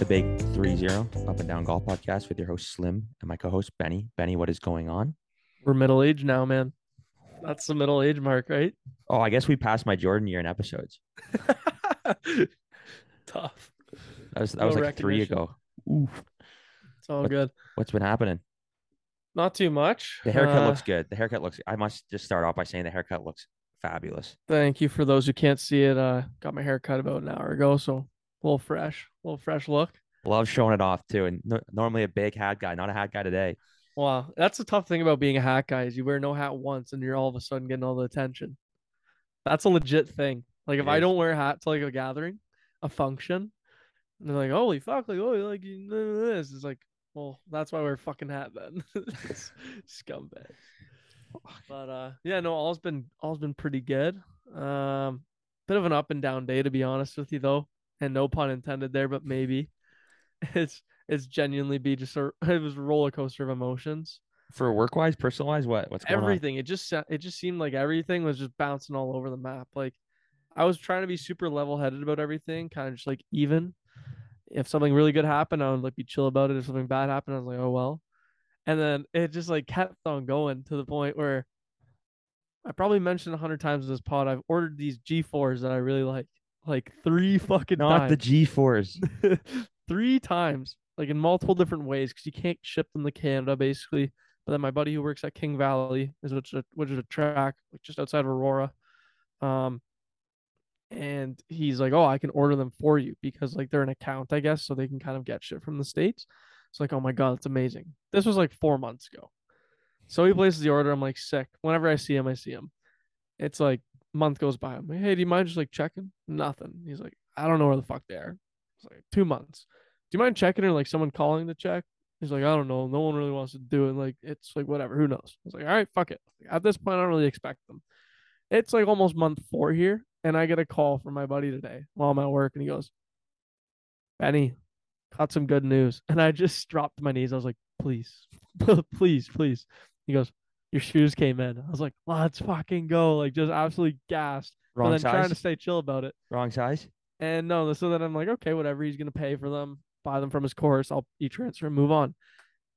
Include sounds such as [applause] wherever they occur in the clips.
the big 3-0 up and down golf podcast with your host Slim and my co-host Benny. Benny, what is going on? We're middle age now, man. That's the middle age mark, right? Oh, I guess we passed my Jordan year in episodes. [laughs] Tough. That was that No was like three ago. Oof. It's all What- good. What's been happening? Not too much. The haircut Uh, looks good. The haircut looks. I must just start off by saying the haircut looks fabulous. Thank you for those who can't see it. Uh, got my haircut about an hour ago, so a little fresh, a little fresh look. Love showing it off too. And no, normally a big hat guy, not a hat guy today. Wow, that's the tough thing about being a hat guy is you wear no hat once and you're all of a sudden getting all the attention. That's a legit thing. Like if I don't wear a hat to like a gathering, a function, and they're like, "Holy fuck!" Like, "Oh, like you know this?" It's like, well, that's why we're fucking hat then. [laughs] Scumbag. But uh, yeah, no, all's been all's been pretty good. Um, bit of an up and down day to be honest with you though, and no pun intended there, but maybe [laughs] it's it's genuinely be just a [laughs] it was a roller coaster of emotions. For work wise, personal wise, what what's going on? Everything it just it just seemed like everything was just bouncing all over the map. Like I was trying to be super level headed about everything, kind of just like even. If something really good happened, I would like be chill about it. If something bad happened, I was like, oh well. And then it just like kept on going to the point where I probably mentioned a hundred times in this pod. I've ordered these G4s that I really like, like three fucking times. Not the. G fours. [laughs] three times, like in multiple different ways, because you can't ship them to Canada, basically. But then my buddy who works at King Valley is which is a, which is a track like just outside of Aurora, um, and he's like, "Oh, I can order them for you because like they're an account, I guess, so they can kind of get shit from the states." It's like, "Oh my god, it's amazing." This was like four months ago, so he places the order. I'm like, sick. Whenever I see him, I see him. It's like month goes by. I'm like, "Hey, do you mind just like checking?" Nothing. He's like, "I don't know where the fuck they are." It's like two months. Do you mind checking or like someone calling to check? He's like, I don't know. No one really wants to do it. Like, it's like whatever. Who knows? I was like, all right, fuck it. At this point, I don't really expect them. It's like almost month four here, and I get a call from my buddy today while I'm at work, and he goes, Benny, got some good news. And I just dropped my knees. I was like, please, [laughs] please, please. He goes, your shoes came in. I was like, let's fucking go. Like, just absolutely gassed. Wrong but then trying to stay chill about it. Wrong size. And no, so then I'm like, okay, whatever. He's gonna pay for them, buy them from his course. I'll e-transfer and move on.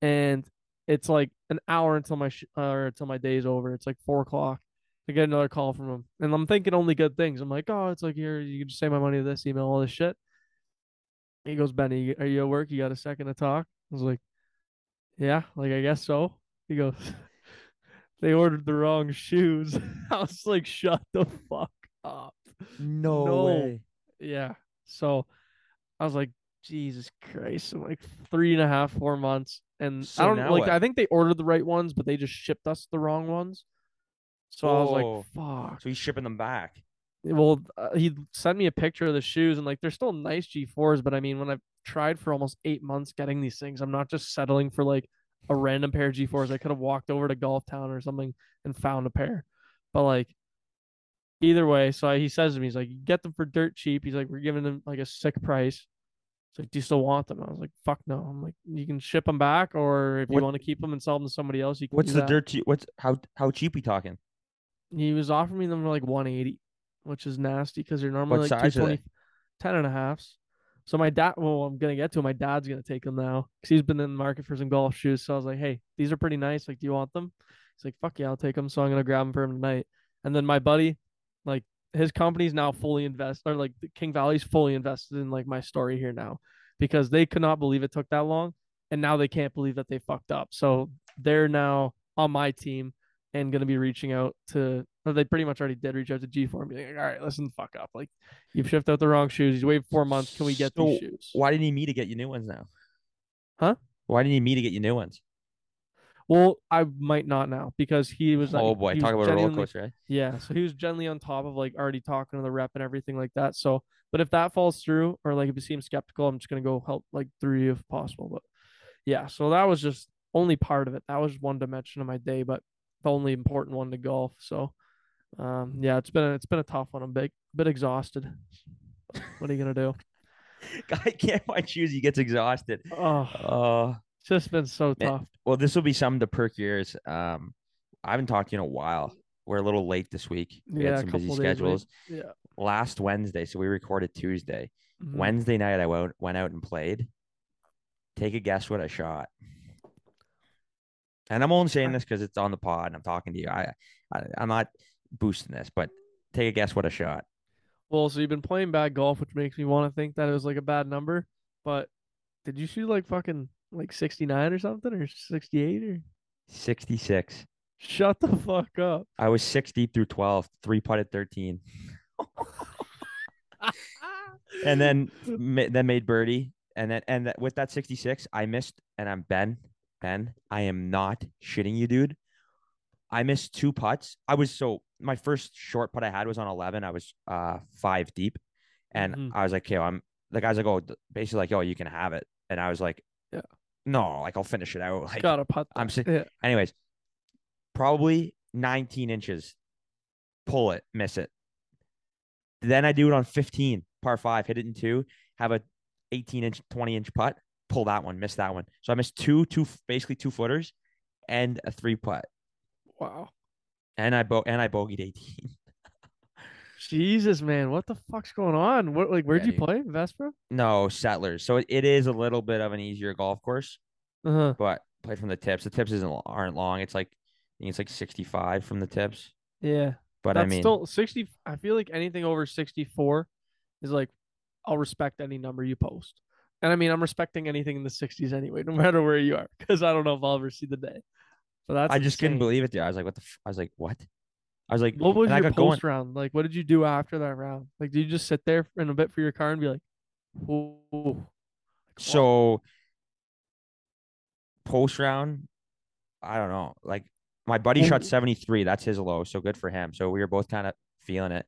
And it's like an hour until my sh- or until my day's over. It's like four o'clock. I get another call from him, and I'm thinking only good things. I'm like, oh, it's like here, you can just save my money to this email, all this shit. He goes, Benny, are you at work? You got a second to talk? I was like, yeah, like I guess so. He goes, they ordered the wrong shoes. [laughs] I was like, shut the fuck up. No, No. way. Yeah. So I was like, Jesus Christ. I'm like three and a half, four months. And So I don't like what? I think they ordered the right ones, but they just shipped us the wrong ones. So I was Oh. like, fuck. So he's shipping them back. Well, uh, he sent me a picture of the shoes and like they're still nice G4s, but I mean, when I've tried for almost eight months getting these things, I'm not just settling for like a random pair of G4s. I could have walked over to Golf Town or something and found a pair. But like either way, so I, he says to me, he's like, get them for dirt cheap. He's like, we're giving them like a sick price. It's like, do you still want them? I was like, fuck no. I'm like, you can ship them back, or if What- you want to keep them and sell them to somebody else, you can. What's the that. dirt? Cheap, What's how how cheap we talking? He was offering me them for like 180, which is nasty because they're normally What like size are 220, they? 10 and a halfs. So my dad, well, I'm gonna get to him. My dad's gonna take them now because he's been in the market for some golf shoes. So I was like, hey, these are pretty nice. Like, do you want them? He's like, fuck yeah, I'll take them. So I'm gonna grab them for him tonight. And then my buddy, like, his company's now fully invest or like King Valley's fully invested in like my story here now because they could not believe it took that long, and now they can't believe that they fucked up. So they're now on my team and going to be reaching out to, or they pretty much already did reach out to G4 and be like, all right, listen, the fuck up. Like, you've shipped out the wrong shoes. You waited four months. Can we get So these shoes? Why do you need me to get you new ones now? Huh? Why do you need me to get you new ones? Well, I might not now because he was like, oh boy, he talk about a roller coaster, eh? Yeah, so he was generally on top of like already talking to the rep and everything like that. So, but if that falls through or like if you seem skeptical, I'm just gonna go help like through you if possible. But yeah, so that was just only part of it. That was one dimension of my day, but the only important one to golf. So, um, yeah, it's been a, it's been a tough one. I'm big, bit exhausted. What are you gonna do? [laughs] I can't find shoes. He gets exhausted. Oh, Uh, it's just been so Man, tough. well, this will be something to perk your ears. Um, I haven't talked to you in a while. We're a little late this week. We Yeah, had some busy late. schedules. Yeah. Last Wednesday, so we recorded Tuesday. Mhm. Wednesday night, I went went out and played. Take a guess what I shot. And I'm only saying this because it's on the pod and I'm talking to you. I, I I'm not boosting this, but take a guess what a shot. Well, so you've been playing bad golf, which makes me want to think that it was like a bad number. But did you shoot like fucking like 69 or something or 68 or 66. shut the fuck up? I was 60 through 12, three putted 13, and then [laughs] then made birdie, and then and that, with that 66, I missed, and I'm Ben. Ben, I am not shitting you, dude. I missed two putts. I was so my first short putt I had was on 11. I was uh five deep, and Mhm. I was like, "Okay, I'm." The guy's like, "Oh, basically like, oh, you can have it," and I was like, Yeah. no, like I'll finish it out." [laughs] Like, Gotta putt. I'm that. si- yeah. Anyways, probably 19 inches. Pull it, miss it. Then I do it on 15, par five, hit it in two, have a 18 inch, 20 inch putt, pull that one, miss that one. So I missed two, two, basically two footers and a three putt. Wow. And I bo- and I bogeyed 18. [laughs] Jesus, man, what the fuck's going on? What like where'd Yeah, you dude. play? Vespa? no, settlers. So it, it is a little bit of an easier golf course, Uh huh. but play from the tips. The tips isn't aren't long. It's like I think it's like 65 from the tips. Yeah. But That's I mean, still 60. I feel like anything over 64 is like, I'll respect any number you post. And I mean, I'm respecting anything in the 60s anyway, no [laughs] matter where you are, because I don't know if I'll ever see the day. So that's I just couldn't believe it. Dude. I was like, what the? F-? I was like, what? I was like, What was your going. post round? Like, what did you do after that round? Like, did you just sit there in a bit for your car and be like, "Ooh, like. So post round, I don't know. Like my buddy shot 73. That's his low. So good for him. So we were both kind of feeling it.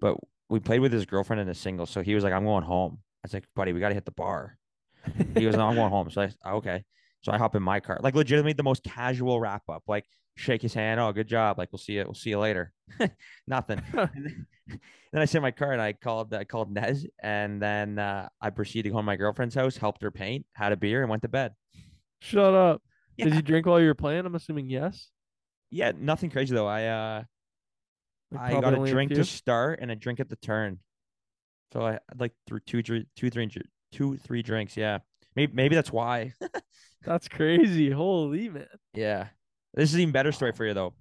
But we played with his girlfriend in a single. So he was like, I'm going home. I was like, buddy, we got to hit the bar. [laughs] He goes, No, I'm going home. So I, okay. So I hop in my car. Like legitimately the most casual wrap up. Like shake his hand. Oh, good job. Like we'll see you. We'll see you later. [laughs] Nothing. [laughs] Then, then I sit in my car and I called I called Nez and then uh, I proceeded home to my girlfriend's house, helped her paint, had a beer, and went to bed. Shut up. Did you drink while you were playing? I'm assuming yes. Yeah, nothing crazy though. I uh Like, I got a drink few? to start and a drink at the turn. So I like through two, two, three, two, three drinks. Yeah, maybe maybe that's why. [laughs] That's crazy. Holy man. yeah, this is an even better story for you though.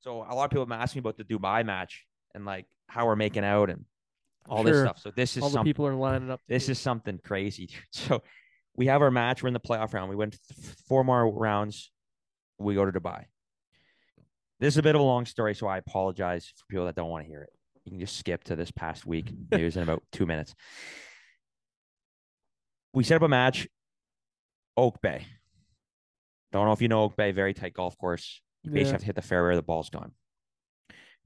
So a lot of people have been asking me about the Dubai match and like how we're making out and all this stuff. So this is All the something. people are lining up. This is something crazy. dude. [laughs] So we have our match. We're in the playoff round. We went th- four more rounds. We go to Dubai. This is a bit of a long story, so I apologize for people that don't want to hear it. You can just skip to this past week [laughs] news in about two minutes. We set up a match, Oak Bay. Don't know if you know Oak Bay, very tight golf course. You basically Yeah. have to hit the fairway the ball's gone.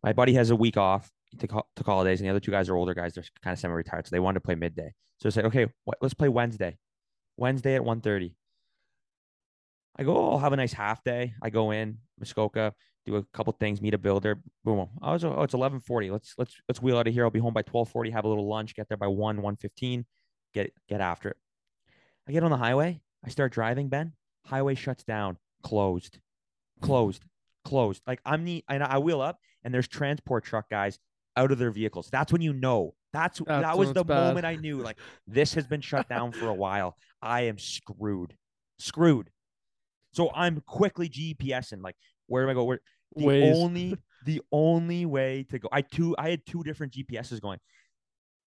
My buddy has a week off. He took, took holidays, and the other two guys are older guys. They're kind of semi-retired, so they wanted to play midday. So I said, okay, what, let's play Wednesday. Wednesday at 1.30. I go, oh, I'll have a nice half day. I go in, Muskoka, do a couple things, meet a builder. Boom. I was, oh, oh, it's 11.40. Let's let's let's wheel out of here. I'll be home by 12.40, have a little lunch, get there by 1, 115, get get after it. I get on the highway. I start driving, Ben. Highway shuts down, closed, closed, closed. Like I'm the, and I wheel up, and there's transport truck guys out of their vehicles. That's when you know. That's, That's that was the bad. moment I knew. Like this has been shut down for a while. I am screwed, screwed. So I'm quickly GPSing. Like where do I go? Where the Waze. only the only way to go. I two I had two different GPSs going.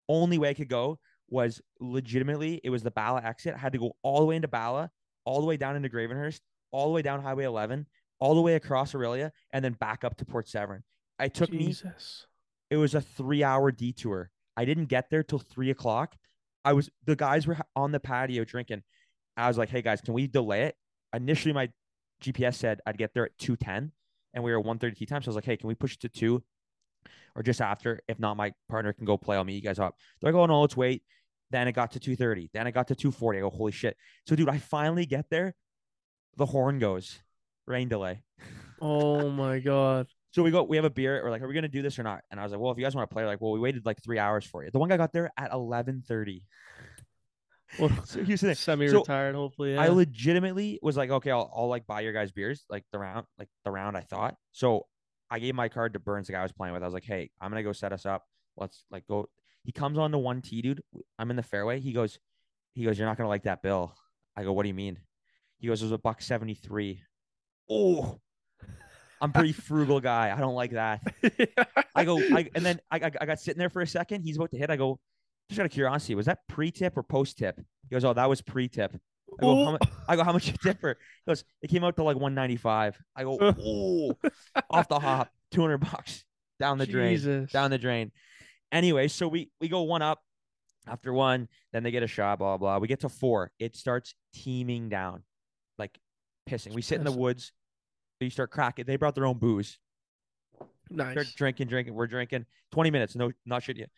Only way I could go was legitimately it was the Bala exit. I had to go all the way into Bala, all the way down into Gravenhurst, all the way down Highway 11, all the way across Orillia, and then back up to Port Severn. I took me it was a three hour detour. I didn't get there till three o'clock. I was the guys were on the patio drinking. I was like, hey guys, can we delay it? Initially, my GPS said I'd get there at 210 and we were 130 tea time. So I was like, hey, can we push it to two or just after? If not, my partner can go play. I'll meet you guys up. They're like, oh no, let's wait. Then it got to 230. Then I got to 240. I go, holy shit. So, dude, I finally get there. The horn goes, rain delay. [laughs] Oh my god. So we go, we have a beer. We're like, are we gonna do this or not? And I was like, well, if you guys want to play, like, well, we waited like three hours for you. The one guy got there at eleven thirty. Well, [laughs] So here's the thing. semi-retired, hopefully. Yeah. I legitimately was like, okay, I'll, I'll like buy your guys beers, like the round, like the round I thought. So I gave my card to Burns, the guy I was playing with. I was like, hey, I'm gonna go set us up. Let's like go. He comes on the one tee, dude. I'm in the fairway. He goes, he goes, you're not gonna like that bill. I go, what do you mean? He goes, it was a buck seventy three. Oh, I'm pretty [laughs] frugal guy. I don't like that. [laughs] I go, I, and then I, I, I got sitting there for a second. He's about to hit. I go, just out of curiosity, was that pre-tip or post-tip? He goes, oh, that was pre-tip. I go, how much? I go, how much you tip for? He goes, it came out to like 195. I go, [laughs] oh, off the hop, 200 bucks down the drain, Jesus. down the drain. Anyway, so we we go one up after one, then they get a shot, blah blah. We get to four. It starts teeming down, like pissing. We sit in the woods. You start cracking. They brought their own booze. Start Nice. drinking, drinking. We're drinking. 20 minutes. No, not shit yet.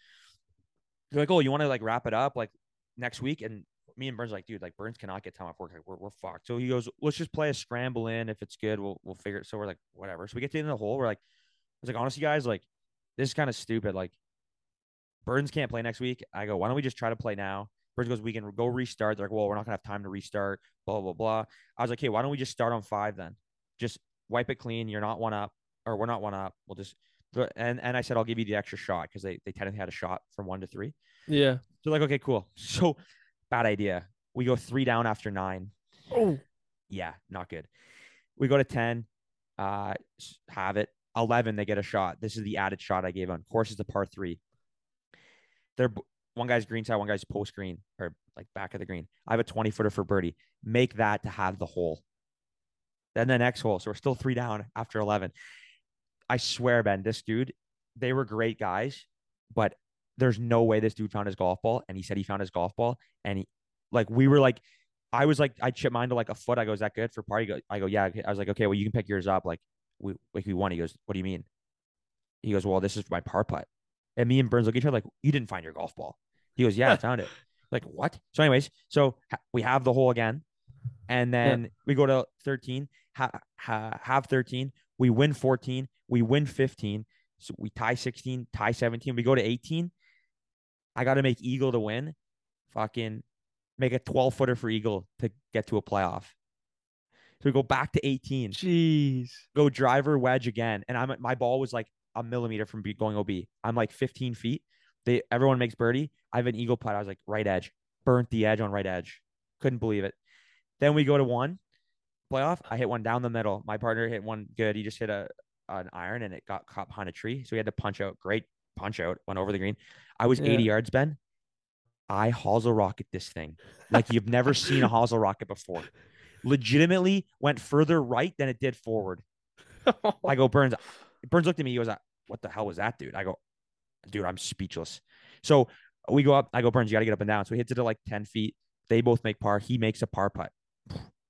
They're like, oh, you want to like wrap it up like next week? And me and Burns like, dude, like Burns cannot get time off work. Like we're, we're fucked. So he goes, let's just play a scramble in. If it's good, we'll we'll figure it. So we're like, whatever. So we get to the end of the hole. We're like, I was like, honestly, guys, like this is kind of stupid. Like Burns can't play next week. I go, why don't we just try to play now? Burns goes, we can go restart. They're like, well, we're not gonna have time to restart. Blah blah blah. I was like, hey, why don't we just start on five then? Just wipe it clean. You're not one up, or we're not one up. We'll just and and I said I'll give you the extra shot because they they technically had a shot from one to three. Yeah. So like, okay, cool. [laughs] So bad idea. We go three down after nine. Oh. Yeah, not good. We go to 10, uh, have it. 11, they get a shot. This is the added shot I gave on. Course is the par three. They're one guy's green side, one guy's post green or like back of the green. I have a 20 footer for birdie. Make that to have the hole. Then the next hole. So we're still three down after 11. I swear, Ben, this dude, they were great guys, but there's no way this dude found his golf ball. And he said he found his golf ball. And he, like, we were like, I was like, I chipped mine to like a foot. I go, is that good for party? I go, yeah. okay." I was like, okay, well, you can pick yours up. Like, we, like we won. He goes, what do you mean? He goes, well, this is my par putt. And me and Burns look at each other like, you didn't find your golf ball. He goes, yeah, I [laughs] found it. Like, what? So, anyways, so ha- we have the hole again. And then we go to 13, ha- ha- have 13. We win 14. We win 15. So we tie 16, tie 17. We go to 18. I got to make Eagle to win. Fucking make a 12 footer for Eagle to get to a playoff. So we go back to 18 Jeez. go driver wedge again, and I'm my ball was like a millimeter from going OB. I'm like 15 feet. They everyone makes birdie. I have an eagle putt. I was like right edge, burnt the edge on right edge. Couldn't believe it. Then we go to one playoff. I hit one down the middle. My partner hit one good. He just hit a an iron and it got caught behind a tree, so we had to punch out. Great punch out. Went over the green. I was Yeah. 80 yards, Ben. I hosel rocket this thing like you've never seen a [laughs] hosel rocket before. Legitimately went further right than it did forward. I go, Burns. Burns looked at me. He goes, uh, "What the hell was that, dude?" I go, "Dude, I'm speechless." So we go up. I go, Burns. You got to get up and down. So he hits it to like ten feet. They both make par. He makes a par putt.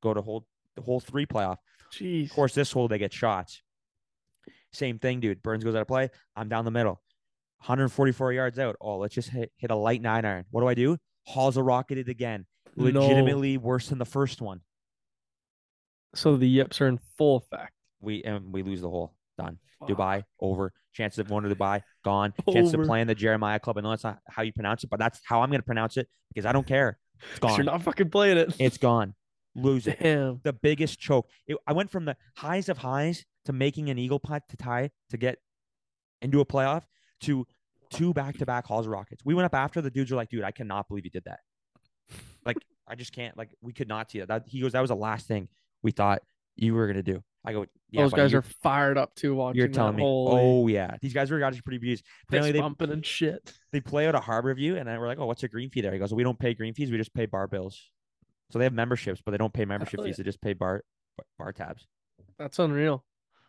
Go to hold the whole three playoff. Jeez. Of course, this hole they get shots. Same thing, dude. Burns goes out of play. I'm down the middle. 144 yards out. Oh, let's just hit, hit a light nine iron. What do I do? Hosel rocket it again. No. Legitimately worse than the first one. So the yips are in full effect. We and we lose the hole. Done. Fuck. Dubai over. Chances of going to Dubai gone. Chances of playing the Jeremiah Club. I know that's not how you pronounce it, but that's how I'm going to pronounce it because I don't care. It's [laughs] gone. You're not fucking playing it. it's gone. Lose it. Damn. The biggest choke. It, I went from the highs of highs to making an eagle putt to tie to get into a playoff to two back to back hosel rockets. We went up after the dudes were like, dude, I cannot believe you did that. Like, I just can't. Like, we could not see that. that he goes, that was the last thing we thought you were gonna do. I go, yeah, Those buddy, guys you're, fired up too. Watching you're telling me. Oh yeah, these guys were actually pretty views. Apparently fist they, bumping and shit. they play out a harbor view, and then we're like, oh, what's a green fee there? He goes, we don't pay green fees, we just pay bar bills. So they have memberships, but they don't pay membership fees. They just pay bar bar tabs. That's unreal.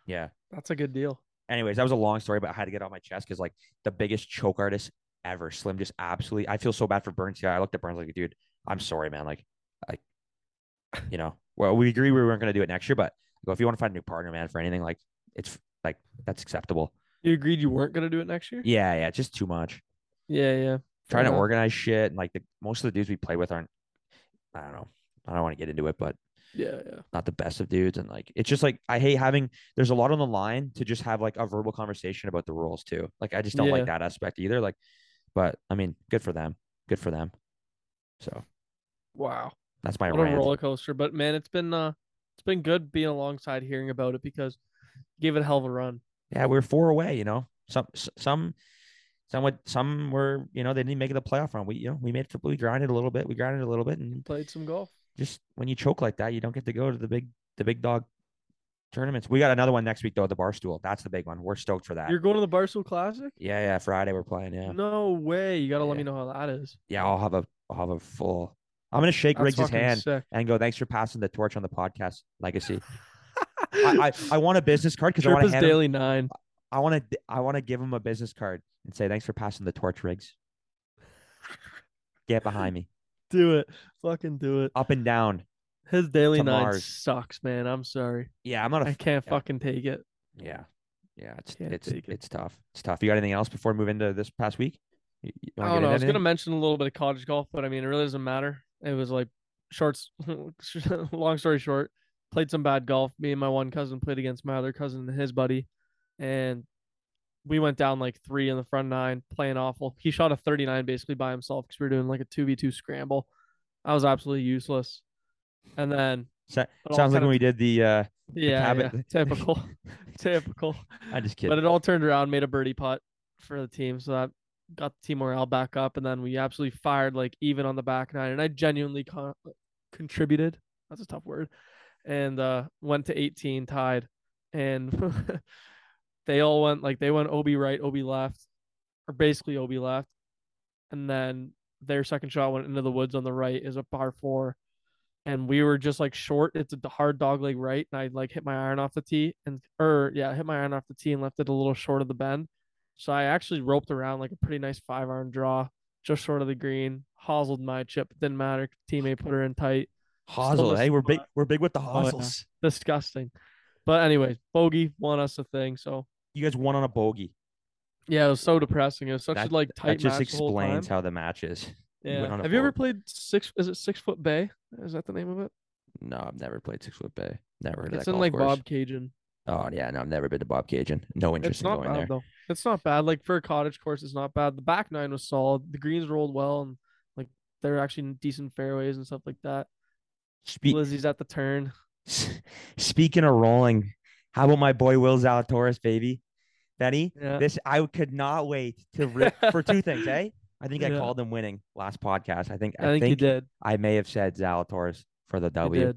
Yeah. That's a good deal. Anyways, that was a long story, but I had to get off my chest because like the biggest choke artist ever, Slim, just absolutely. I feel so bad for Burns. Yeah, I looked at Burns like, dude, I'm sorry, man. Like, like, you know, well, we agree we weren't gonna do it next year, but go if you want to find a new partner, man, for anything, like, it's like that's acceptable. You agreed you weren't gonna do it next year. Yeah, yeah, just too much. Yeah, yeah. Trying to organize shit and like the most of the dudes we play with aren't. I don't know. I don't want to get into it, but Yeah, yeah. not the best of dudes. And like, it's just like, I hate having, there's a lot on the line to just have like a verbal conversation about the rules too. Like, I just don't Yeah. like that aspect either. Like, but I mean, good for them. Good for them. So Wow. that's my What a roller coaster. But man, it's been uh it's been good being alongside hearing about it because gave it a hell of a run. Yeah, we're four away, you know, some, some, Some would, some were, you know, they didn't make it the playoff run. We, you know, we made it. We grinded a little bit. We grinded a little bit, and Played some golf. just when you choke like that, you don't get to go to the big, the big dog tournaments. We got another one next week though. The Barstool. That's the big one. We're stoked for that. You're going to the Barstool Classic? yeah, yeah. Friday we're playing. Yeah, No way. You gotta let me know how that is. yeah. I'll have a, I'll have a full. I'm gonna shake That's Riggs' hand sick. and go. Thanks for passing the torch on the podcast legacy. [laughs] I, I, I want a business card because I want to hand him, daily nine. I want to I want to give him a business card and say thanks for passing the torch, Riggs. Get behind me, [laughs] Do it. Fucking do it. up and down. His daily nine Mars. sucks, man. I'm sorry. Yeah, I'm not a I can't yeah. fucking take it. yeah, yeah. It's Can't it's take it. it's tough. It's tough. You got anything else before we move into this past week? You, you I wanna don't get know. I was gonna mention a little bit of college golf, but I mean, it really doesn't matter. It was like shorts. [laughs] long story short, played some bad golf. Me and my one cousin played against my other cousin and his buddy, and we went down like three in the front nine, playing awful. He shot a 39 basically by himself because we were doing like a two v two scramble. I was absolutely useless. And then all sounds like when we did the. uh yeah, cabin- yeah, [laughs] typical, typical. I'm just kidding. But it all turned around, made a birdie putt for the team, so that got the team morale back up, and then we absolutely fired like even on the back nine, and I genuinely con- contributed. That's a tough word, and uh, went to 18 tied, and [laughs] they all went like they went OB right, OB left, or basically OB left, and then their second shot went into the woods on the right is a par four. And we were just like short. It's a hard dog leg right, and I like hit my iron off the tee, and or yeah, hit my iron off the tee and left it a little short of the bend. So I actually roped around like a pretty nice five iron draw, just short of the green. Hoseled my chip. Didn't matter. Teammate put her in tight. Hosel. Hey, we're big. We're big with the Oh, yeah. Disgusting. But anyways, bogey won us a thing. So You guys won on a bogey. yeah, it was so depressing. It was such That- a like That just match the explains time. how the match is. [laughs] Yeah. Have you ever played six? Is it Six Foot Bay? Is that the name of it? No, I've never played Six Foot Bay. Never heard of It's that in like course. Bobcaygeon. Oh yeah, no, I've never been to Bobcaygeon. No interest It's in going bad there. though. It's not bad. Like for a cottage course, it's not bad. The back nine was solid. The greens rolled well, and like they're actually decent fairways and stuff like that. Speak, Lizzie's at the turn. [laughs] speaking of rolling, how about my boy Will Zalatoris, baby? Benny, Yeah. this I could not wait to [laughs] rip for two things, eh? I think I called him winning last podcast. I think I think, you did. I may have said Zalatoris for the W.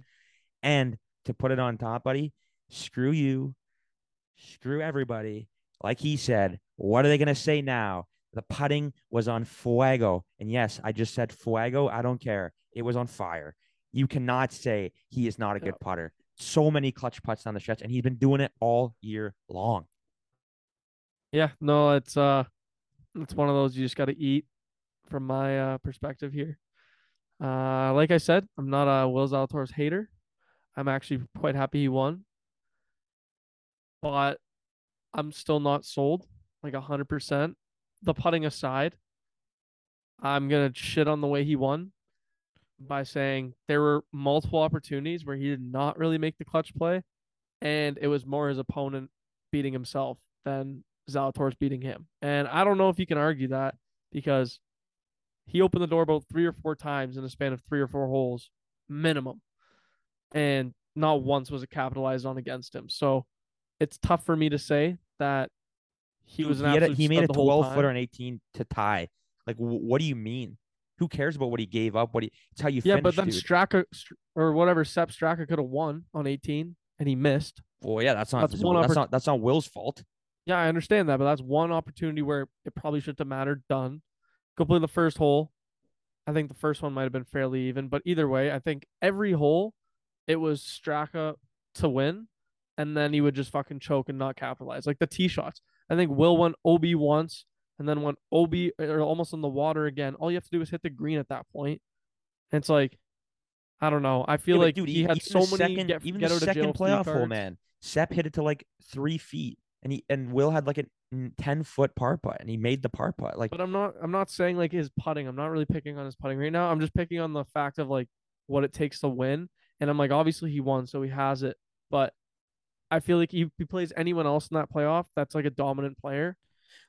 And to put it on top, buddy, screw you, screw everybody. Like he said, what are they gonna say now? The putting was on fuego, and yes, I just said fuego. I don't care. It was on fire. You cannot say he is not a good putter. So many clutch putts down the stretch, and he's been doing it all year long. Yeah. No, it's uh, it's one of those you just got to eat. From my uh perspective here, uh, like I said, I'm not a Will Zalatoris hater. I'm actually quite happy he won, but I'm still not sold like a hundred percent. The putting aside, I'm gonna shit on the way he won by saying there were multiple opportunities where he did not really make the clutch play, and it was more his opponent beating himself than Zalatoris beating him. And I don't know if you can argue that because he opened the door about three or four times in a span of three or four holes minimum. And not once was it capitalized on against him. So it's tough for me to say that he was an he, a- he made a stud the whole 12 footer and 18 to tie. Like, wh- what do you mean? Who cares about what he gave up? What he? It's how you Yeah, finish, but then dude. Straka or whatever Sepp Straka could have won on 18 and he missed. well, yeah, that's not that's one that's not that's not Will's fault. Yeah, I understand that, but that's one opportunity where it probably should have mattered. Done. Play the first hole. I think the first one might have been fairly even, but either way, I think every hole it was Straka to win, and then he would just fucking choke and not capitalize. Like the tee shots. I think Will went OB once and then when OB or almost in the water again. All you have to do is hit the green at that point. And it's like, I don't know. I feel Yeah, like dude, he had so many second, get, even get the out of jail second playoff hole, man. Sepp hit it to like three feet, and he and Will had like a ten foot par putt, and he made the par putt. Like, But I'm not I'm not saying like his putting. I'm not really picking on his putting right now. I'm just picking on the fact of like what it takes to win. And I'm like, obviously he won, so he has it. But I feel like if he plays anyone else in that playoff that's like a dominant player,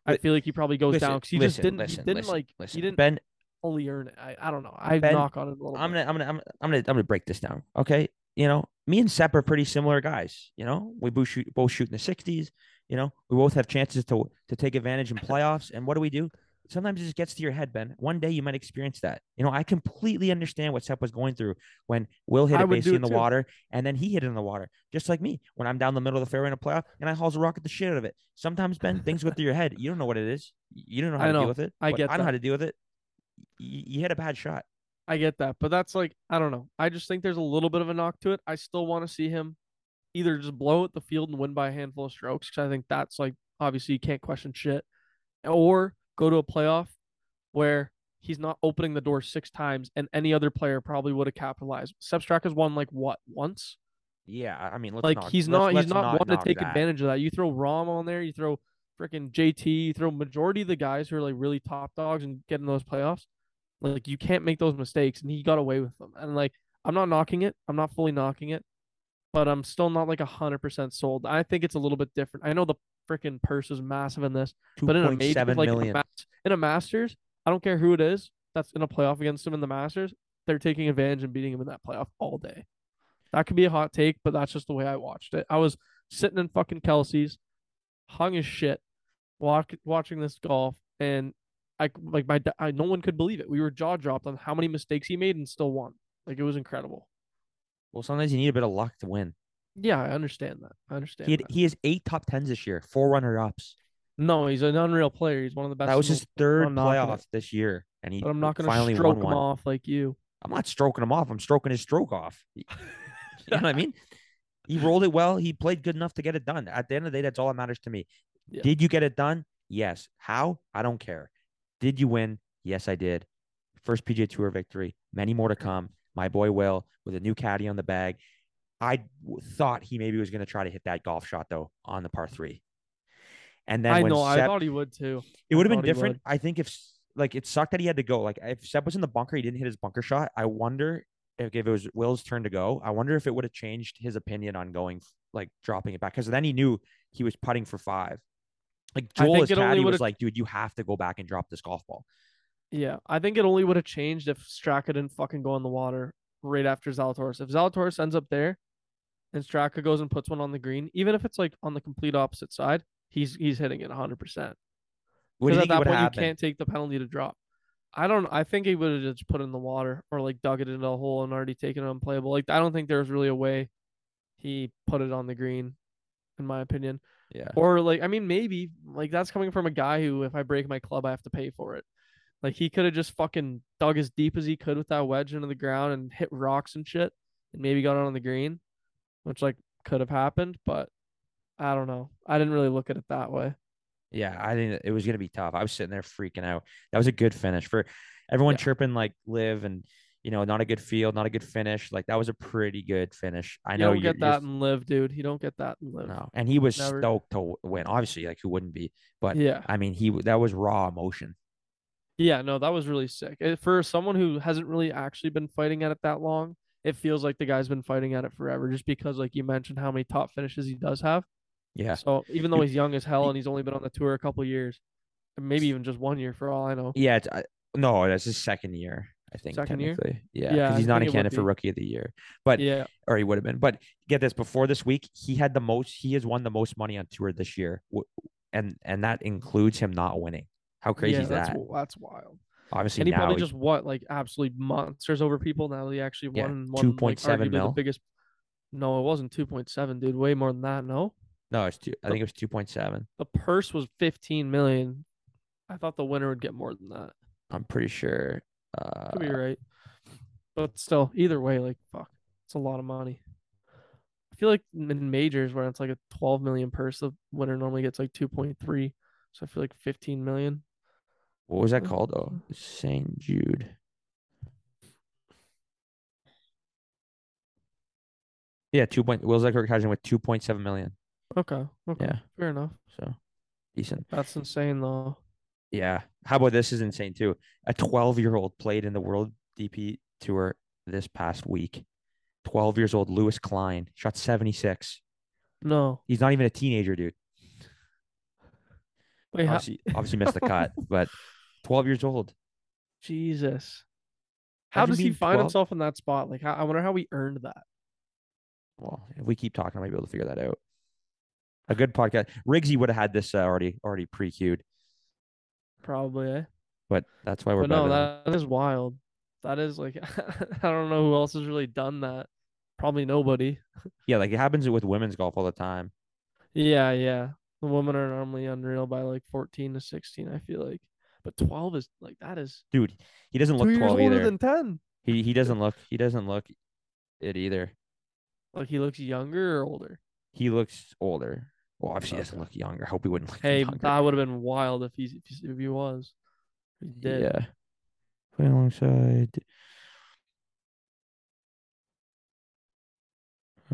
I feel like he probably goes listen, down because he listen, just didn't listen, he didn't like listen. he didn't Ben, fully earn it. I, I don't know. I Ben, knock on it a little I'm bit. gonna, I'm gonna, I'm, I'm gonna, I'm gonna break this down. Okay, you know, me and Sepp are pretty similar guys. You know, we both shoot both shoot in the sixties. You know, we both have chances to to take advantage in [laughs] playoffs. And what do we do? Sometimes it just gets to your head, Ben. One day you might experience that. You know, I completely understand what Sepp was going through when Will hit I it basically in the too. water and then he hit it in the water. Just like me. When I'm down the middle of the fairway in a playoff and I hosel rocket the shit out of it. Sometimes, Ben, things go [laughs] through your head. You don't know what it is. You don't know how I to know. deal with it. I get I know that. how to deal with it. You, you hit a bad shot. I get that, but that's like I don't know. I just think there's a little bit of a knock to it. I still want to see him either just blow out the field and win by a handful of strokes because I think that's like obviously you can't question shit, or go to a playoff where he's not opening the door six times and any other player probably would have capitalized. Sepp has won like what once? Yeah, I mean, let's Like not, he's not he's not, one to take that. advantage of that. You throw Rahm on there, you throw freaking JT, you throw majority of the guys who are like really top dogs and getting those playoffs. Like you can't make those mistakes, and he got away with them. And like I'm not knocking it, I'm not fully knocking it, but I'm still not like hundred percent sold. I think it's a little bit different. I know the freaking purse is massive in this, but in a major, like in a, in a Masters, I don't care who it is that's in a playoff against him in the Masters. They're taking advantage and beating him in that playoff all day. That could be a hot take, but that's just the way I watched it. I was sitting in fucking Kelsey's, hung as shit, walk, watching this golf, and I like my I, no one could believe it. We were jaw dropped on how many mistakes he made and still won. Like it was incredible. Well, sometimes you need a bit of luck to win. Yeah, I understand that. I understand. He had, that. he has eight top tens this year, four runner ups. No, he's an unreal player. He's one of the best. That was his third I'm not gonna- playoff this year, and he But I'm not going to finally stroke him one. off like you. I'm not stroking him off. I'm stroking his stroke off. [laughs] You know what I mean? He rolled it well. He played good enough to get it done. At the end of the day, that's all that matters to me. Yeah. Did you get it done? Yes. How? I don't care. Did you win? Yes, I did. First PGA Tour victory. Many more to come. My boy Will with a new caddy on the bag. I w- thought he maybe was going to try to hit that golf shot though on the par three. And then I know. I thought he would too. it would have been different. I think if like it sucked that he had to go. Like if Sepp was in the bunker, he didn't hit his bunker shot. I wonder if, if it was Will's turn to go. I wonder if it would have changed his opinion on going like dropping it back because then he knew he was putting for five. Like Joel, his caddy, was like, "Dude, you have to go back and drop this golf ball." Yeah, I think it only would have changed if Straka didn't fucking go in the water right after Zalatoris. If Zalatoris ends up there, and Straka goes and puts one on the green, even if it's like on the complete opposite side, he's he's hitting it 100. percent What do you Because think at that point happen? you can't take the penalty to drop. I don't. I think he would have just put it in the water or like dug it into a hole and already taken it unplayable. Like I don't think there was really a way he put it on the green, in my opinion. Yeah, Or like, I mean, maybe like that's coming from a guy who, if I break my club, I have to pay for it. Like he could have just fucking dug as deep as he could with that wedge into the ground and hit rocks and shit, and maybe got it on the green, which like could have happened. But I don't know. I didn't really look at it that way. yeah. I think it was gonna be tough. I was sitting there freaking out. That was a good finish for everyone Yeah. chirping like live and. You know, not a good field, not a good finish. Like that was a pretty good finish. I You know you're- get that and LIV, dude. You don't get that and LIV. No, and he was Never. stoked to win. Obviously, like who wouldn't be? But Yeah. I mean, he that was raw emotion. Yeah, no, that was really sick. Eh, for someone who hasn't really actually been fighting at it that long, it feels like the guy's been fighting at it forever. Just because, like you mentioned, how many top finishes he does have. Yeah, So even though he's young as hell and he's only been on the tour a couple years, maybe even just one year for all I know. yeah. It's, I, no, that's his second year. I think Second year? technically. Yeah, Yeah, because he's not a candidate for rookie of the year, but Yeah, or he would have been. But get this: before this week, he had the most. He has won the most money on tour this year, and and that includes him not winning. How crazy yeah, is that? that's wild. Obviously, And he now just what like absolute monsters over people. Now that he actually Yeah, won one 2.7 like, arguably mil. The biggest. No, it wasn't two point seven, dude. Way more than that. No, no, it's two. I think it was two point seven. the purse was fifteen million. I thought the winner would get more than that. I'm pretty sure. Uh, Could be right. But still, either way, like fuck, it's a lot of money. I feel like in majors where it's like a 12 million purse, the winner normally gets like 2.3. So I feel like 15 million. What was that called Oh, St. Jude. Yeah, two point. Will's like Hurricane with two point seven million. Okay. Okay. Yeah, Fair enough. so decent. That's insane though. Yeah. How about this is insane too. A 12 year old played in the World DP Tour this past week. 12 years old, Lewis Klein shot 76. No. He's not even a teenager, dude. Wait, Obviously, obviously missed the cut, [laughs] but 12 years old. Jesus. How does he find 12. himself in that spot? Like, I wonder how he earned that. Well, if we keep talking, I might be able to figure that out. A good podcast. Riggsy would have had this uh, already already pre queued, Probably, eh? but that's why we're But no, that, that is wild. That is like [laughs] I don't know who else has really done that. Probably nobody. [laughs] yeah, like it happens with women's golf all the time. Yeah, yeah. The women are normally unreal by like 14 to 16, I feel like. But 12 is like that is Dude, he doesn't two look years twelve older either. than 10. He he doesn't look he doesn't look it either. Like he looks younger or older. He looks older. Well, obviously he doesn't look younger. I hope he wouldn't look Hey, younger. that would have been wild if he's if he, if he was. He did. Yeah. Playing alongside.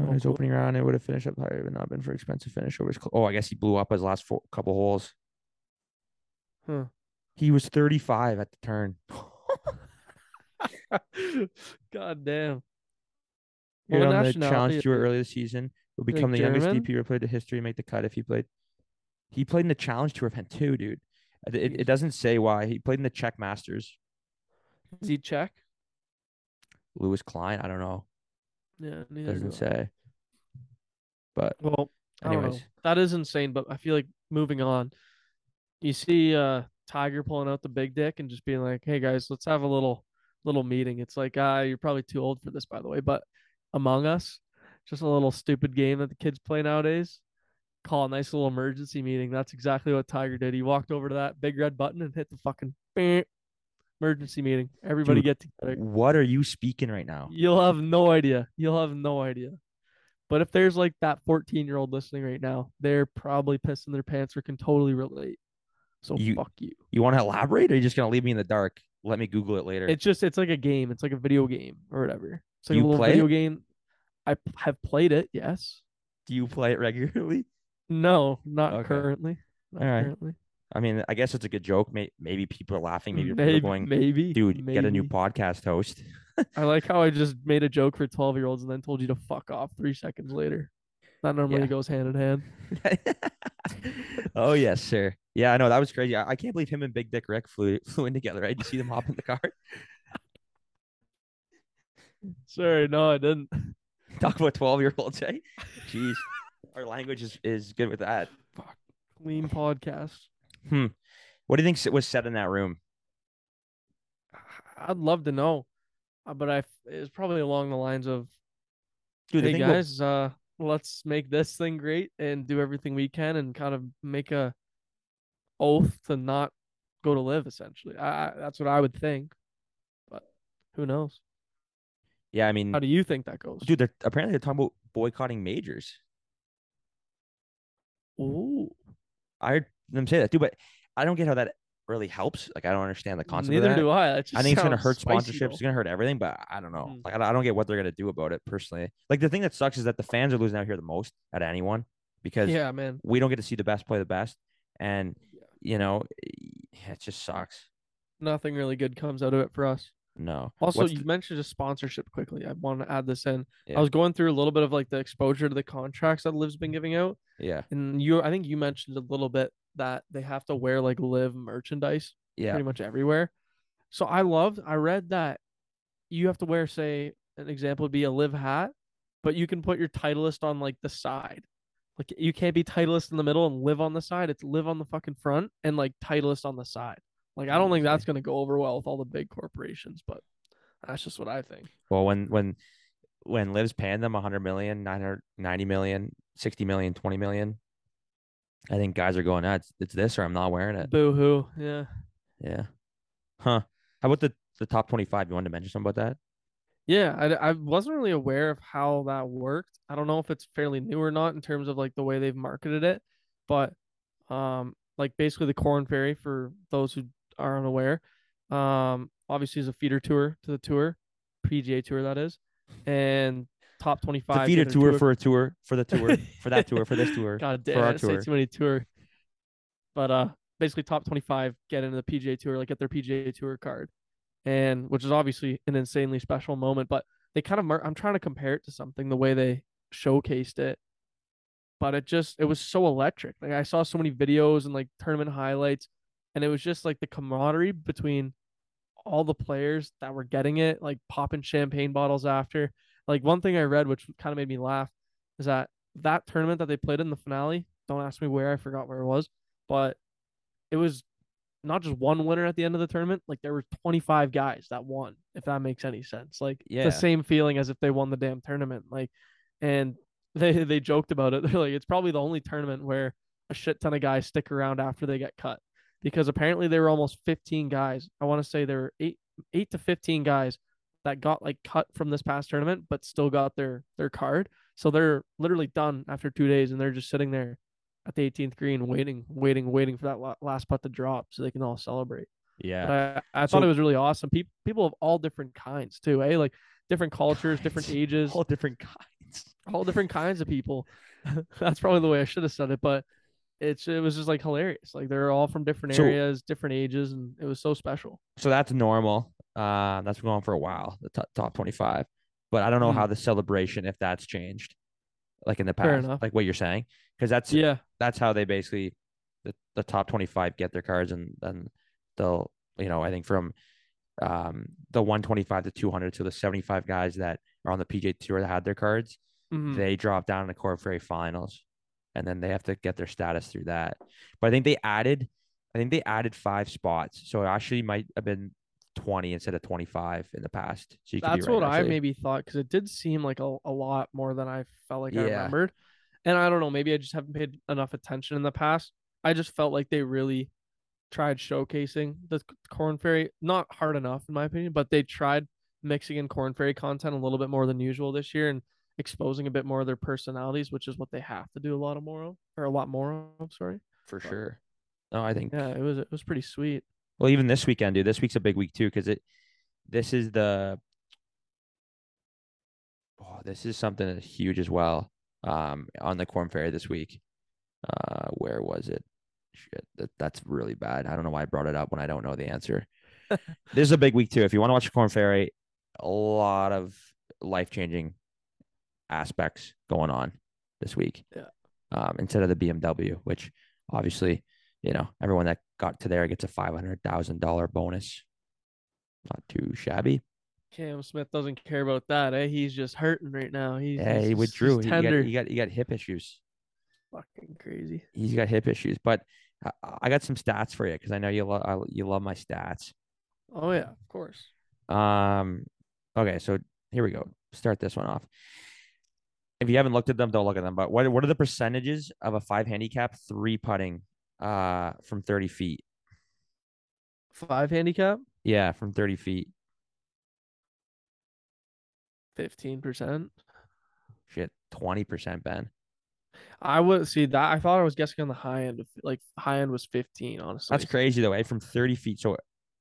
Uh, his opening round, it would have finished up higher, but not been for expensive finish over his. Cl- oh, I guess he blew up his last four, couple holes. Huh. He was 35 at the turn. [laughs] God damn. Here What on the challenge tour earlier this season, will Like become the youngest DP played in history and make the cut if he played. He played in the challenge tour event too, dude. It, it, doesn't say why. He played in the Czech Masters. Is he Czech? Lewis Klein, I don't know. Yeah, Doesn't do say. But Well, I don't know. anyways, That is insane, but I feel like moving on. You see uh Tiger pulling out the big dick and just being like, "Hey guys, let's have a little little meeting." It's like, "Ah, you're probably too old for this by the way, but Among Us, just a little stupid game that the kids play nowadays. Call a nice little emergency meeting. That's exactly what Tiger did. He walked over to that big red button and hit the fucking beep, emergency meeting. Everybody Dude, get together. what are you speaking right now? You'll have no idea. You'll have no idea. But if there's like that 14 year old listening right now, they're probably pissing their pants or can totally relate. So You- fuck you. You want to elaborate, or are you just gonna leave me in the dark? Let me Google it later. It's just it's like a game. It's like a video game or whatever. It's like You a little video it? game. I have played it. Yes. Do you play it regularly? [laughs] No, not Okay. currently. Not All right. currently. I mean, I guess it's a good joke. May- Maybe people are laughing. Maybe, people are going, maybe, dude, get a new podcast host. [laughs] I like how I just made a joke for 12 year olds and then told you to fuck off three seconds later. That normally Yeah. goes hand in hand. [laughs] oh yes, sir. Yeah, I know that was crazy. I, I can't believe him and Big Dick Rick flew [laughs] flew in together. Right? Did you see them hop in the car? [laughs] Sorry, no, I didn't. [laughs] Talk about twelve year olds, eh? Jeez, our language is, is good with that. Fuck, Clean podcast. Hmm. What do you think was said in that room? I'd love to know, uh, but I it's probably along the lines of, Dude, "Hey guys, uh, let's make this thing great and do everything we can and kind of make a oath to not go to LIV." Essentially, I, I that's what I would think, but who knows? yeah, I mean, How do you think that goes? dude, they're apparently they're talking about boycotting majors. Ooh, I heard them say that, dude, but I don't get how that really helps. Like, I don't understand the concept. neither of that. do I. I think it's gonna hurt sponsorships. though. It's gonna hurt everything, but I don't know. Mm. Like I don't, get what they're gonna do about it personally. Like the thing that sucks is that the fans are losing out here the most at anyone because Yeah, man. we don't get to see the best play the best, and. You know it just sucks. Nothing really good comes out of it for us. No. Also, What's you the- mentioned just sponsorship quickly. I want to add this in. Yeah. I was going through a little bit of like the exposure to the contracts that Liv's been mm-hmm. giving out, yeah, and you, I think you mentioned a little bit that they have to wear like LIV merchandise yeah, pretty much everywhere. So I loved. I read that you have to wear, say, an example would be a LIV hat, but you can put your Titleist on like the side. Like you can't be Titleist in the middle and LIV on the side. It's LIV on the fucking front and like Titleist on the side. Like I don't think that's gonna go over well with all the big corporations, but that's just what I think. Well, when when when Liv's paying them 100 million, 990 million, 60 million, 20 million, I think guys are going, ah, it's, it's this or I'm not wearing it. Boo hoo. Yeah. Yeah. Huh. How about the the top 25? You wanted to mention something about that? Yeah, I, I wasn't really aware of how that worked. I don't know if it's fairly new or not in terms of like the way they've marketed it, but um, like basically the Korn Ferry for those who are unaware, um, obviously is a feeder tour to the tour, PGA tour that is, and top twenty five. feeder tour for a tour for the tour for that tour for this [laughs] tour. God for our I say tour. too many tour. But uh, basically top twenty five get into the PGA tour, like get their PGA tour card, and which is obviously an insanely special moment. But they kind of, I'm trying to compare it to something the way they showcased it, but it just it was so electric. Like I saw so many videos and like tournament highlights, and it was just like the camaraderie between all the players that were getting it, like popping champagne bottles after. Like one thing I read, which kind of made me laugh, is that that tournament that they played in the finale. Don't ask me where. I forgot where it was, but it was not just one winner at the end of the tournament. Like there were 25 guys that won, if that makes any sense. Like Yeah. the same feeling as if they won the damn tournament. Like, and [laughs] they they joked about it. [laughs] They're like, it's probably the only tournament where a shit ton of guys stick around after they get cut because apparently there were almost 15 guys. I want to say there were eight eight to 15 guys that got like cut from this past tournament, but still got their their card. So they're literally done after two days, and they're just sitting there at the 18th green, waiting, waiting, waiting for that last putt to drop, so they can all celebrate. Yeah. But I, I thought it was really awesome. People, people of all different kinds too, eh? Like different cultures, different ages, All different kinds. [laughs] all different kinds of people. [laughs] That's probably the way I should have said it, but it's it was just like hilarious. Like they're all from different So- areas, different ages, and it was so special. So that's normal. Uh, that's been going on for a while. The top, top 25. But I don't know Mhm. how the celebration, if that's changed, like in the past, like what you're saying, because that's Yeah, that's how they basically the, the top 25 get their cards and then they'll you know i think from um the 125 to 200 to the 75 guys that are on the PGA tour that had their cards mhm. they drop down in the Korn Ferry finals and then they have to get their status through that. But i think they added i think they added five spots so it actually might have been 20 instead of 25 in the past. So you could be That's right, what I maybe thought because it did seem like a, a lot more than I felt like I remembered. And I don't know, maybe I just haven't paid enough attention in the past. I just felt like they really tried showcasing the Korn Ferry, not hard enough in my opinion, but they tried mixing in Korn Ferry content a little bit more than usual this year and exposing a bit more of their personalities, which is what they have to do a lot of more of, or a lot more of. Sorry. for sure no i think Yeah, it was it was pretty sweet. Well, even this weekend, dude. This week's a big week too, because it this is the oh, this is something that's huge as well. Um, on the Korn Ferry this week. Uh, where was it? Shit, that, that's really bad. I don't know why I brought it up when I don't know the answer. [laughs] this is a big week too. If you want to watch the Korn Ferry, a lot of life changing aspects going on this week. Yeah. Um, instead of the BMW, which obviously, you know, everyone that got to there gets a five hundred thousand dollar bonus. Not too shabby. Cam Smith doesn't care about that, eh? He's just hurting right now. He's, Yeah, he withdrew. He got, he got he got hip issues. Fucking crazy. He's got hip issues. But I, I got some stats for you because I know you love you love my stats. Oh yeah, of course. Um, okay, so here we go. Start this one off. If you haven't looked at them, don't look at them. But what what are the percentages of a five handicap three putting uh from thirty feet? Five handicap, Yeah, from thirty feet. Fifteen percent. Shit, twenty percent, Ben. I would see that. I thought I was guessing on the high end. Of, like high end was fifteen. Honestly, That's crazy though, eh? From thirty feet. So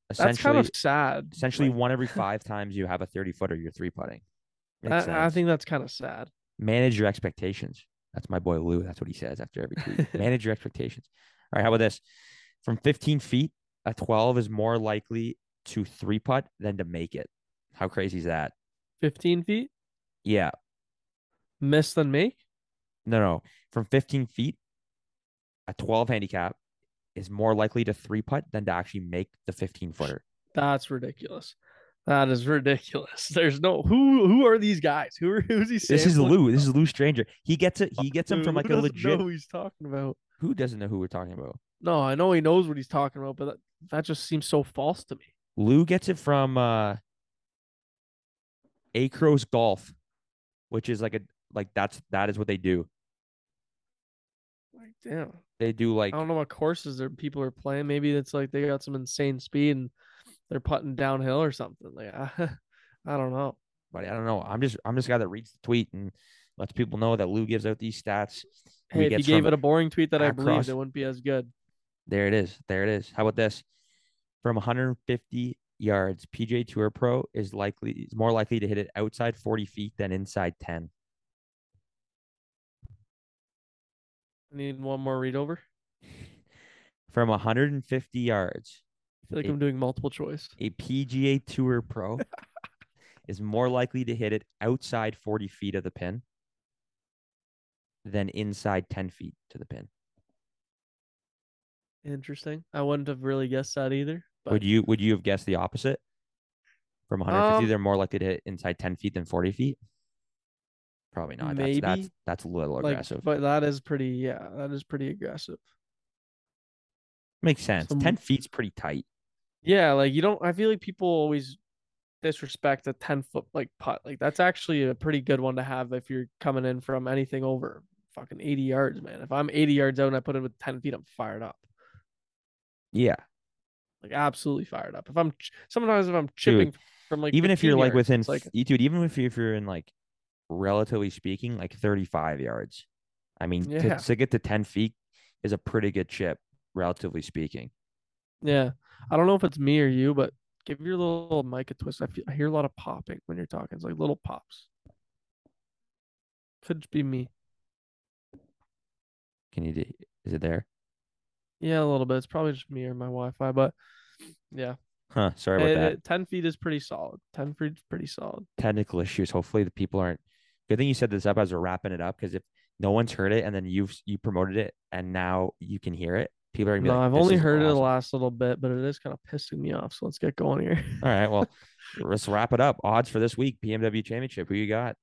essentially, That's kind of sad. essentially Like, one every [laughs] five times you have a thirty footer, you're three putting. I, I think that's kind of sad. manage your expectations. That's my boy Lou. That's what he says after every tweet. [laughs] manage your expectations. All right, how about this? From 15 feet, a 12 is more likely to three putt than to make it. How crazy is that? Fifteen feet, Yeah. miss than make. No, no. From 15 feet, a 12 handicap is more likely to three putt than to actually make the 15 footer. That's ridiculous. That is ridiculous. [laughs] There's no who. Who are these guys? Who are who's he? This is? Lou. This is Lou Stringer. He gets it. He gets him Dude, from like a legit. Know who he's talking about? Who doesn't know who we're talking about? No, I know he knows what he's talking about, but that, that just seems so false to me. Lou gets it from uh Arccos Golf, which is like a like that's that is what they do. Like, damn. They do like I don't know what courses their people are playing. Maybe it's like they got some insane speed and they're putting downhill or something. Like I, [laughs] I don't know. but I don't know. I'm just I'm just a guy that reads the tweet and lets people know that Lou gives out these stats. Hey, if you gave it a boring tweet that I believed, it wouldn't be as good. There it is. There it is. How about this? From 150 yards, PGA Tour Pro is likely is more likely to hit it outside 40 feet than inside 10. I need one more read over. [laughs] From 150 yards, I feel like It- I'm doing multiple choice. a PGA Tour Pro [laughs] is more likely to hit it outside 40 feet of the pin than inside 10 feet to the pin. Interesting. I wouldn't have really guessed that either. But Would you would you have guessed the opposite? From 150, Um, they're more likely to hit inside 10 feet than 40 feet. Probably not. Maybe. That's that's that's a little Like, aggressive. but that is pretty. Yeah, that is pretty aggressive. Makes sense. some- Ten feet's pretty tight. Yeah, like you don't. I feel like people always disrespect a ten foot like putt. Like that's actually a pretty good one to have if you're coming in from anything over fucking eighty yards, man. If I'm eighty yards out and I put it with ten feet, I'm fired up. Yeah. Like absolutely fired up. If I'm ch- sometimes if I'm chipping from like even if you're 15 like within, like dude, even if, you're, if you're in like, relatively speaking, like 35 yards. I mean, to- Yeah. to, get to 10 feet is a pretty good chip, relatively speaking. yeah. I don't know if it's me or you, but give your little mic a twist. I feel, I hear a lot of popping when you're talking. It's like little pops. Could be me. Can you do? Is it there? Yeah, a little bit. It's probably just me or my Wi-Fi, but yeah. Huh. Sorry about Eh, that. 10 feet is pretty solid. 10 feet is pretty solid. Technical issues. Hopefully, the people aren't. Good thing you set this up as we're wrapping it up because if no one's heard it and then you've you promoted it and now you can hear it, people are gonna be No, like, I've only heard it the last little bit, but it is kind of pissing me off. So let's get going here. All right. Well, [laughs] let's wrap it up. Odds for this week: BMW Championship. Who you got?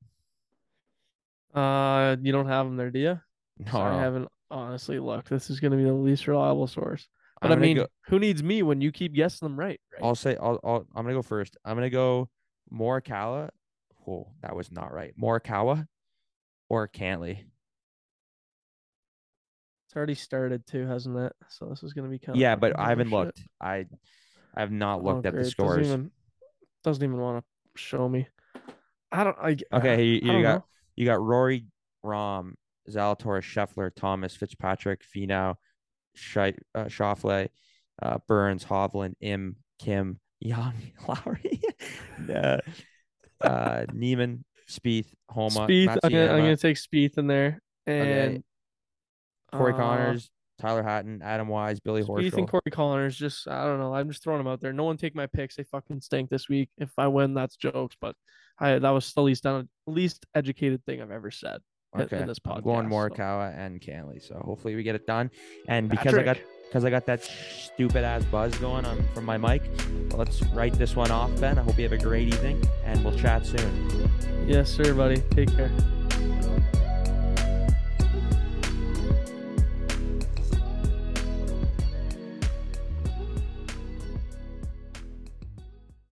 Uh, you don't have them there, do you? No, Sorry, I haven't honestly look, This is going to be the least reliable source. But I'm I mean, go- who needs me when you keep guessing them right? Right. I'll say I'll, I'll I'm gonna go first. I'm gonna go Morikawa. Oh, that was not right. Morikawa or Cantlay. It's already started too, hasn't it? So this is going to be kind of. Yeah, but I haven't looked. I I have not looked at the scores. Doesn't even, doesn't even want to show me. I don't. I, Okay, uh, you, I you don't got know. you got Rory, Rahm, Zalatoris, Scheffler, Thomas, Fitzpatrick, Finau, Shi- uh, uh, Burns, Hovland, Im, Kim, [laughs] Young, Lowry, [laughs] uh, uh, Niemann, Spieth, Homa, Spieth. I'm gonna, I'm gonna take Spieth in there, Okay. and Corey uh, Conners, Tyrrell Hatton, Adam Wise, Billy Spieth and Horschel. Corey Conners. Just I don't know. I'm just throwing them out there. No one take my picks. They fucking stink this week. If I win, that's jokes. But I that was the least down, least educated thing I've ever said. Okay, in this I'm going podcast, so. Morikawa and Cantlay, So hopefully we get it done. And because I got because I got that stupid ass buzz going on from my mic, let's write this one off, Ben. I hope you have a great evening, and we'll chat soon. Yes, sir, buddy. Take care.